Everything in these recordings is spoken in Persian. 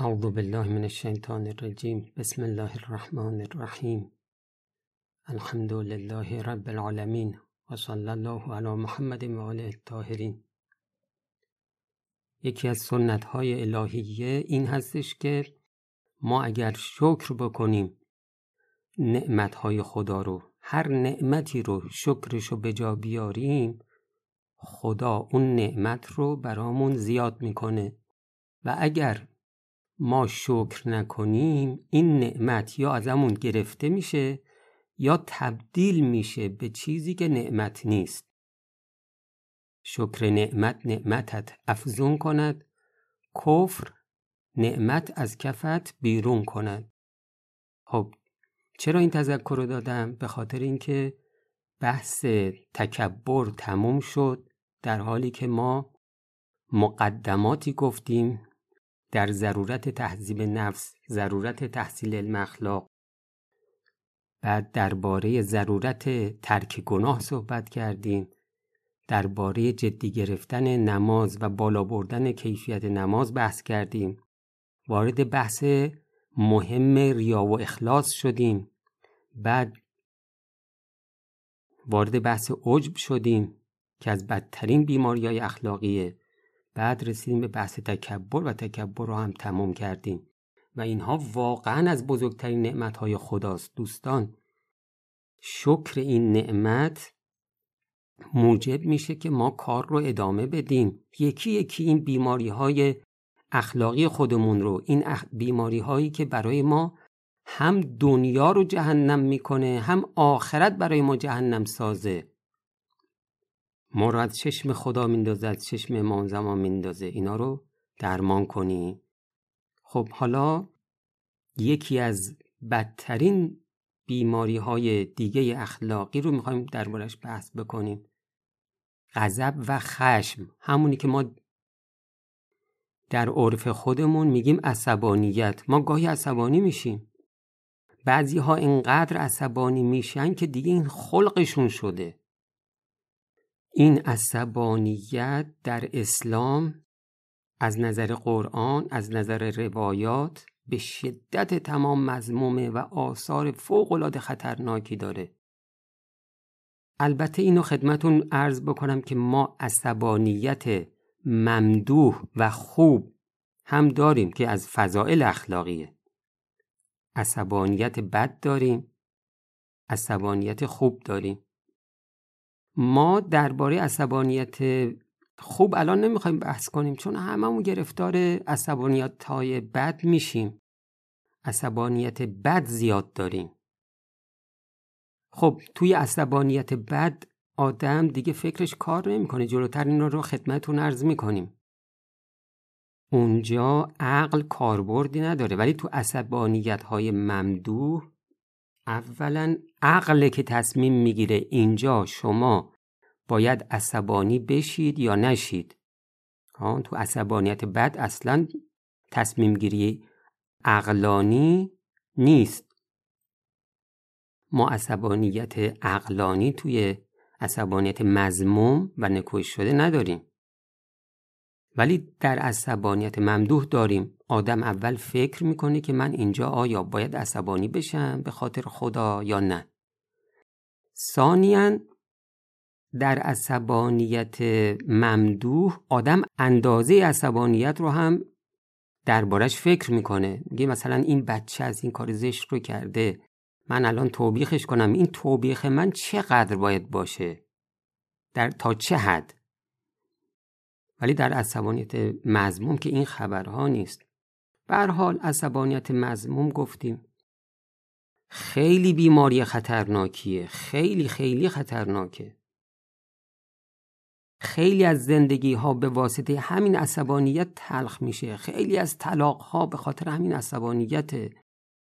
اعوذ بالله من الشیطان الرجیم بسم الله الرحمن الرحیم الحمد لله رب العالمین و صلی الله علی محمد و آله الطاهرین. یکی از سنت های الهیه این هستش که ما اگر شکر بکنیم نعمت های خدا رو هر نعمتی رو شکرش رو به جا بیاریم خدا اون نعمت رو برامون زیاد می‌کنه. و اگر ما شکر نکنیم این نعمت یا ازمون گرفته میشه یا تبدیل میشه به چیزی که نعمت نیست. شکر نعمت نعمتت افزون کند کفر نعمت از کفت بیرون کند. خب چرا این تذکر رو دادم؟ به خاطر اینکه بحث تکبر تموم شد در حالی که ما مقدماتی گفتیم در ضرورت تهذیب نفس ضرورت تحصیل علم اخلاق. بعد درباره ضرورت ترک گناه صحبت کردیم. درباره جدی گرفتن نماز و بالا بردن کیفیت نماز بحث کردیم. وارد بحث مهم ریا و اخلاص شدیم. بعد وارد بحث عجب شدیم که از بدترین بیماری های اخلاقیه. بعد رسیدیم به بحث تکبر و تکبر رو هم تموم کردیم و اینها واقعا از بزرگترین نعمت های خداست. دوستان شکر این نعمت موجب میشه که ما کار رو ادامه بدیم. یکی یکی این بیماری های اخلاقی خودمون رو این بیماری هایی که برای ما هم دنیا رو جهنم می‌کنه هم آخرت برای ما جهنم سازه. ما رو از چشم خدا میندازه از چشم امام زمان میندازه. اینا رو درمان کنی. خب حالا یکی از بدترین بیماری های دیگه اخلاقی رو می‌خوایم دربارش بحث بکنیم. غضب و خشم. همونی که ما در عرف خودمون میگیم عصبانیت. ما گاهی عصبانی میشیم. بعضی ها اینقدر عصبانی میشن که دیگه این خلقشون شده. این عصبانیت در اسلام از نظر قرآن از نظر روایات به شدت تمام مضمومه و آثار فوقالعاده خطرناکی داره. البته اینو خدمتون عرض بکنم که ما عصبانیت ممدوح و خوب هم داریم که از فضائل اخلاقیه. عصبانیت بد داریم عصبانیت خوب داریم. ما درباره عصبانیت خوب الان نمی‌خوایم بحث کنیم چون هممون گرفتار عصبانیت های بد میشیم. عصبانیت بد زیاد داریم. خب توی عصبانیت بد آدم دیگه فکرش کار نمی‌کنه جلوتر این رو خدمتون عرض می‌کنیم. اونجا عقل کاربردی نداره ولی تو عصبانیت های ممدوح اولا عقل که تصمیم می‌گیره اینجا شما باید عصبانی بشید یا نشید. ها تو عصبانیت بد اصلا تصمیم گیری عقلانی نیست. ما عصبانیت عقلانی توی عصبانیت مزموم و نکوش شده نداریم. ولی در عصبانیت ممدوح داریم. آدم اول فکر می‌کنه که من اینجا آیا باید عصبانی بشم به خاطر خدا یا نه. ثانیا در عصبانیت ممدوح آدم اندازه عصبانیت رو هم دربارش فکر می‌کنه. میگه مثلا این بچه از این کار زشت رو کرده. من الان توبیخش کنم. این توبیخ من چقدر باید باشه؟ در تا چه حد؟ ولی در عصبانیت مزموم که این خبرها نیست. بر حال عصبانیت مزموم گفتیم. خیلی بیماری خطرناکیه. خیلی خیلی خطرناکه. خیلی از زندگی ها به واسطه همین عصبانیت تلخ میشه. خیلی از طلاق ها به خاطر همین عصبانیت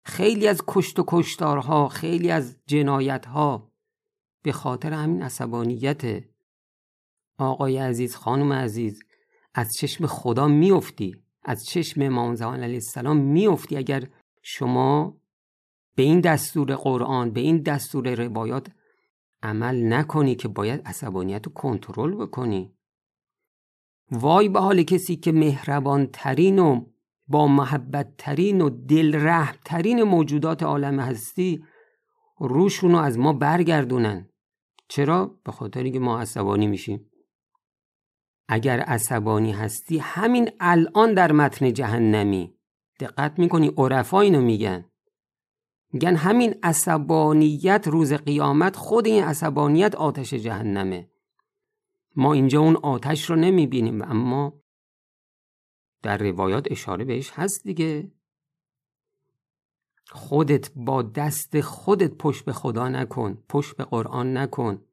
خیلی از کشت و کشتارها خیلی از جنایت ها به خاطر همین عصبانیت آقای عزیز خانم عزیز از چشم خدا میافتی؟ از چشم امام زمان علیه السلام میافتی اگر شما به این دستور قرآن به این دستور روایات عمل نکنی که باید عصبانیت رو کنترل بکنی؟ وای به حال کسی که مهربان ترین و با محبت ترین و دل ترین موجودات عالم هستی روشون رو از ما برگردونن. چرا؟ به خاطر که ما عصبانی میشیم. اگر عصبانی هستی همین الان در متن جهنمی. دقت می‌کنی؟ عرفا اینو میگن. میگن همین عصبانیت روز قیامت خود این عصبانیت آتش جهنمه. ما اینجا اون آتش رو نمی‌بینیم اما در روایات اشاره بهش هست دیگه. خودت با دست خودت پشت به خدا نکن پشت به قرآن نکن.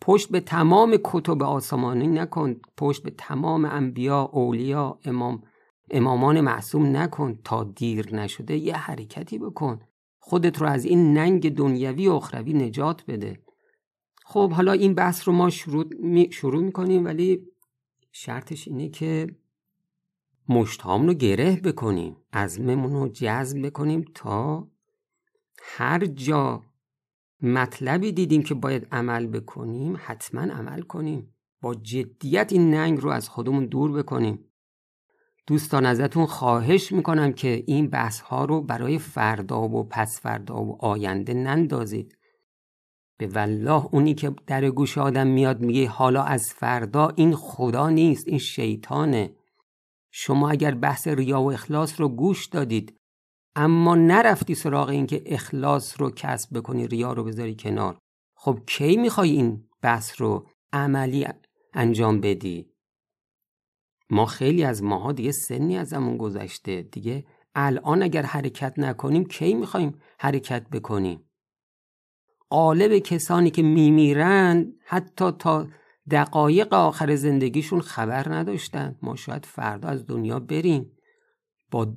پشت به تمام کتب آسمانی نکن پشت به تمام انبیا اولیا امام امامان معصوم نکن تا دیر نشده یه حرکتی بکن. خودت رو از این ننگ دنیوی و اخروی نجات بده. خب حالا این بحث رو ما شروع, می شروع می‌کنیم ولی شرطش اینه که مشتام رو گره بکنیم عزممون رو جذب بکنیم تا هر جا مطلبی دیدیم که باید عمل بکنیم حتما عمل کنیم. با جدیت این ننگ رو از خودمون دور بکنیم. دوستان ازتون خواهش می‌کنم که این بحث ها رو برای فردا و پس فردا و آینده نندازید. به والله اونی که در گوش آدم میاد میگه حالا از فردا این خدا نیست این شیطانه. شما اگر بحث ریا و اخلاص رو گوش دادید اما نرفتی سراغ این که اخلاص رو کسب بکنی ریا رو بذاری کنار. خب کی می‌خوای این بحث رو عملی انجام بدی؟ ما خیلی از ماها دیگه سنی ازمون گذشته. دیگه الان اگر حرکت نکنیم کی می‌خوایم حرکت بکنیم؟ قالب کسانی که میمیرن حتی تا دقایق آخر زندگیشون خبر نداشتن. ما شاید فردا از دنیا بریم. با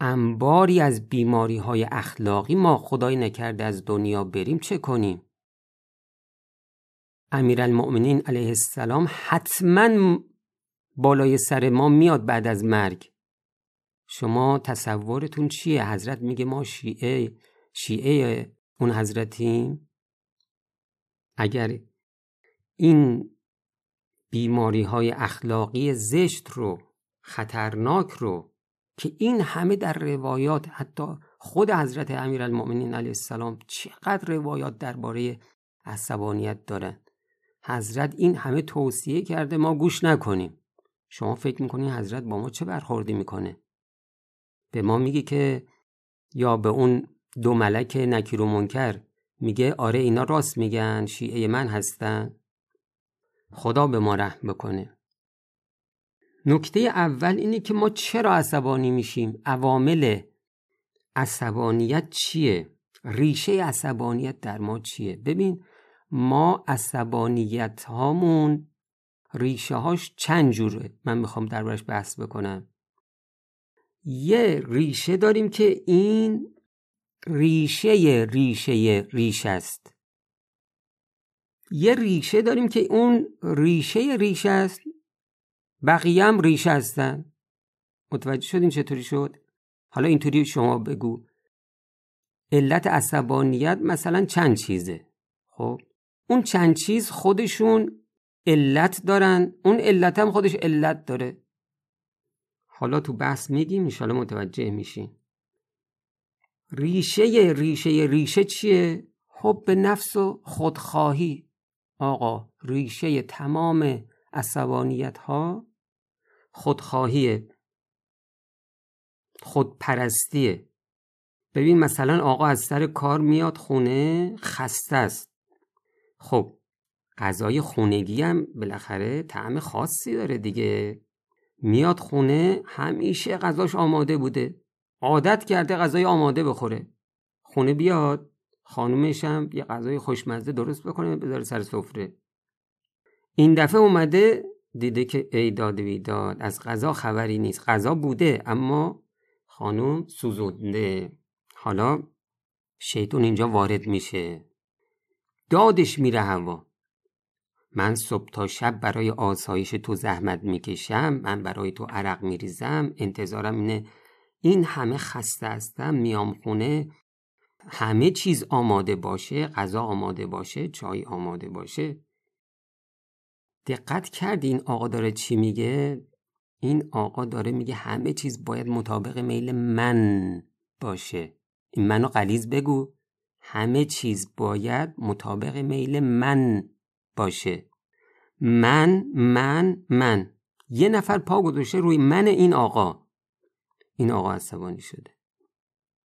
انباری از بیماری های اخلاقی ما خدای نکرده از دنیا بریم چه کنیم؟ امیرالمؤمنین علیه السلام حتما بالای سر ما میاد بعد از مرگ. شما تصورتون چیه؟ حضرت میگه ما شیعه شیعه اون حضرتیم؟ اگر این بیماری های اخلاقی زشت رو خطرناک رو که این همه در روایات حتی خود حضرت امیرالمؤمنین علیه السلام چقدر روایات درباره عصبانیت دارن. حضرت این همه توصیه کرده ما گوش نکنیم. شما فکر می‌کنین حضرت با ما چه برخوردی می‌کنه؟ به ما میگه که یا به اون دو ملک نکیر و منکر میگه آره اینا راست میگن شیعه من هستن. خدا به ما رحم بکنه. نکته اول اینه که ما چرا عصبانی میشیم؟ عوامل عصبانیت چیه؟ ریشه عصبانیت در ما چیه؟ ببین ما عصبانیت هامون ریشه هاش چند جوره؟ من می‌خوام دربارش بحث بکنم. یه ریشه داریم که این ریشه ریشه ریشه است. یه ریشه داریم که اون ریشه ریشه است بقیه هم ریشه هستن. متوجه شدیم چطوری شد؟ حالا اینطوری شما بگو. علت عصبانیت مثلا چند چیزه. خب اون چند چیز خودشون علت دارن اون علت هم خودش علت داره. حالا تو بحث میگیم انشالله متوجه میشین ریشه ریشه ریشه چیه؟ حب نفس و خودخواهی. آقا ریشه تمام عصبانیت ها خودخواهیه خودپرستیه ببین مثلا آقا از سر کار میاد خونه خسته است. خب غذای خونگی هم بالاخره طعم خاصی داره دیگه. میاد خونه همیشه غذاش آماده بوده. عادت کرده غذای آماده بخوره. خونه بیاد خانومش هم یه غذای خوشمزه درست بکنه بذاره سر سفره. این دفعه اومده دیده که ای داد ویداد از غذا خبری نیست. غذا بوده اما خانوم سوزونده. حالا شیطون اینجا وارد میشه. دادش میره هوا. من صبح تا شب برای آسایش تو زحمت می‌کشم من برای تو عرق میریزم. انتظارم اینه این همه خسته هستم میام خونه. همه چیز آماده باشه غذا آماده باشه چای آماده باشه. دقت کردین آقا داره چی میگه؟ این آقا داره میگه همه چیز باید مطابق میل من باشه. این منو قلیز بگو. همه چیز باید مطابق میل من باشه. من من من. یه نفر پا گذاشته روی من این آقا. این آقا عصبانی شده.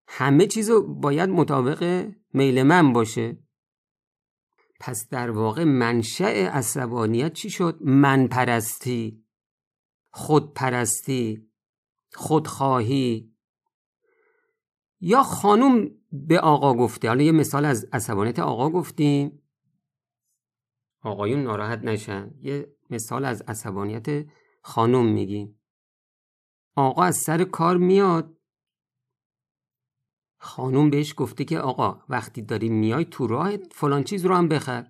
همه چیزو باید مطابق میل من باشه. پس در واقع منشأ عصبانیت چی شد؟ من پرستی خود پرستی خودخواهی. یا خانوم به آقا گفته. حالا یه مثال از عصبانیت آقا گفتیم. آقایون ناراحت نشن. یه مثال از عصبانیت خانوم میگیم. آقا از سر کار میاد. خانوم بهش گفته که آقا وقتی داری میای تو راه فلان چیز رو هم بخر.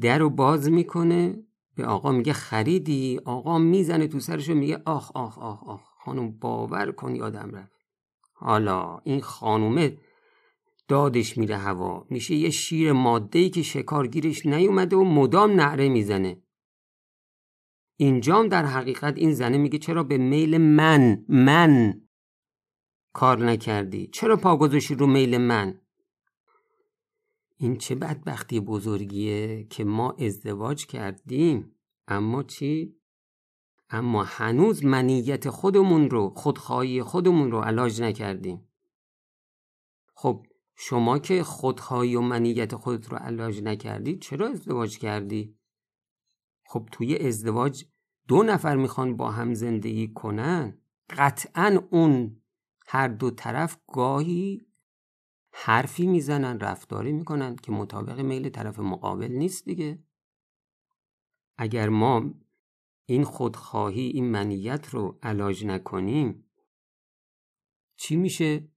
در رو باز می‌کنه به آقا میگه خریدی؟ آقا می‌زنه تو سرش و میگه آخ آخ آخ آخ. خانوم باور کن یادم رفت. حالا این خانومه دادش میره هوا. میشه یه شیر مادهی که شکارگیرش نیومده و مدام نعره می‌زنه. اینجام در حقیقت این زنه میگه چرا به میل من من کار نکردی. چرا پا گذاشتی رو میل من؟ این چه بدبختی بزرگیه که ما ازدواج کردیم. اما چی؟ اما هنوز منیت خودمون رو خودخواهی خودمون رو علاج نکردیم. خب شما که خودخواهی و منیت خودت رو علاج نکردی چرا ازدواج کردی؟ خب توی ازدواج دو نفر می‌خوان با هم زندگی کنن. قطعا اون هر دو طرف گاهی حرفی می‌زنن رفتاری می‌کنن که مطابق میل طرف مقابل نیست دیگه. اگر ما این خودخواهی این منیت رو علاج نکنیم چی میشه؟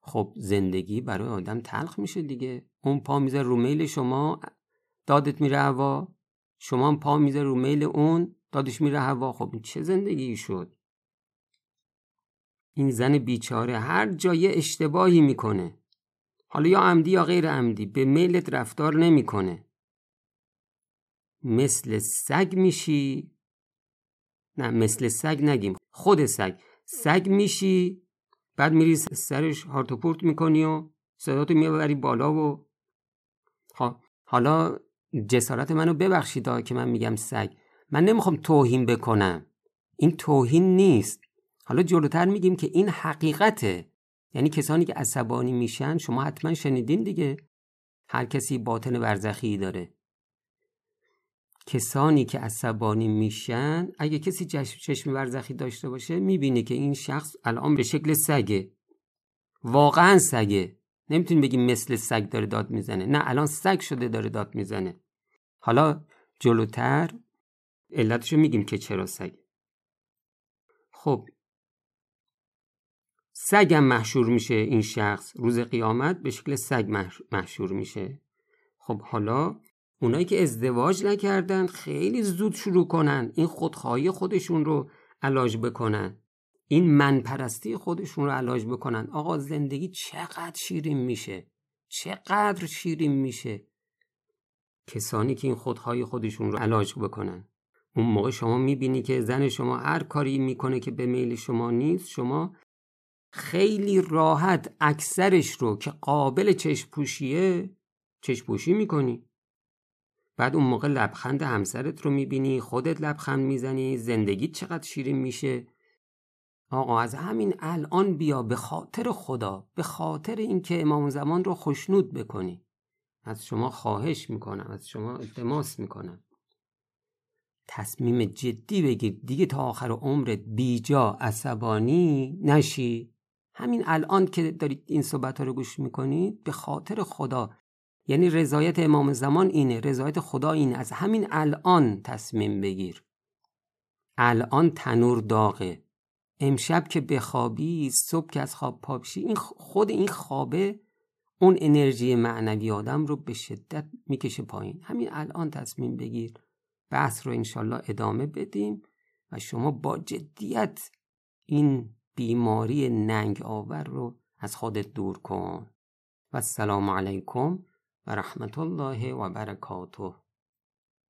خب زندگی برای آدم تلخ میشه دیگه. اون پا میزه رو میل شما دادت میره هوا. شما هم پا میزه رو میل اون دادش میره هوا. خب چه زندگی شد؟ این زن بیچاره هر جای اشتباهی می‌کنه. حالا یا عمدی یا غیر عمدی به میلت رفتار نمی‌کنه. مثل سگ میشی. نه مثل سگ نگیم. خود سگ. سگ میشی بعد میری سرش هارتوپورت می‌کنی و صداتو می‌بری بالا و حالا جسارت منو ببخشید که من میگم سگ. من نمی‌خوام توهین بکنم. این توهین نیست. حالا جلوتر میگیم که این حقیقته. یعنی کسانی که عصبانی میشن شما حتما شنیدین دیگه. هر کسی باطن ورزخی داره. کسانی که عصبانی میشن اگه کسی چشم ورزخی داشته باشه می‌بینه که این شخص الان به شکل سگه. واقعا سگه. نمی‌تونیم بگیم مثل سگ داره داد می‌زنه. نه الان سگ شده داره داد می‌زنه. حالا جلوتر علتشو میگیم که چرا سگه. خب سگم محشور میشه این شخص. روز قیامت به شکل سگ محشور میشه. خب حالا اونایی که ازدواج نکردن خیلی زود شروع کنن این خودخواهی خودشون رو علاج بکنن. این منپرستی خودشون رو علاج بکنن. آقا زندگی چقدر شیرین میشه؟ چقدر شیرین میشه؟ کسانی که این خودخواهی خودشون رو علاج بکنن. اون موقع شما می‌بینی که زن شما هر کاری می‌کنه که به میل شما نیست شما خیلی راحت اکثرش رو که قابل چشم پوشیه چشم پوشی می‌کنی. بعد اون موقع لبخند همسرت رو می‌بینی خودت لبخند می‌زنی زندگی چقدر شیرین میشه. آقا از همین الان بیا به خاطر خدا به خاطر اینکه امام زمان رو خشنود بکنی. از شما خواهش می‌کنم از شما التماس می‌کنم. تصمیم جدی بگیر دیگه تا آخر عمرت بیجا عصبانی نشی. همین الان که دارید این صحبت ها رو گوش می‌کنید به خاطر خدا یعنی رضایت امام زمان اینه رضایت خدا اینه. از همین الان تصمیم بگیر. الان تنور داغه. امشب که بخوابی صبح که از خواب پاپشی این خود این خوابه اون انرژی معنوی آدم رو به شدت می‌کشه پایین. همین الان تصمیم بگیر. بحث رو انشالله ادامه بدیم و شما با جدیت این بیماری ننگ آور رو از خودت دور کن. و السلام علیکم و رحمت الله و برکاته.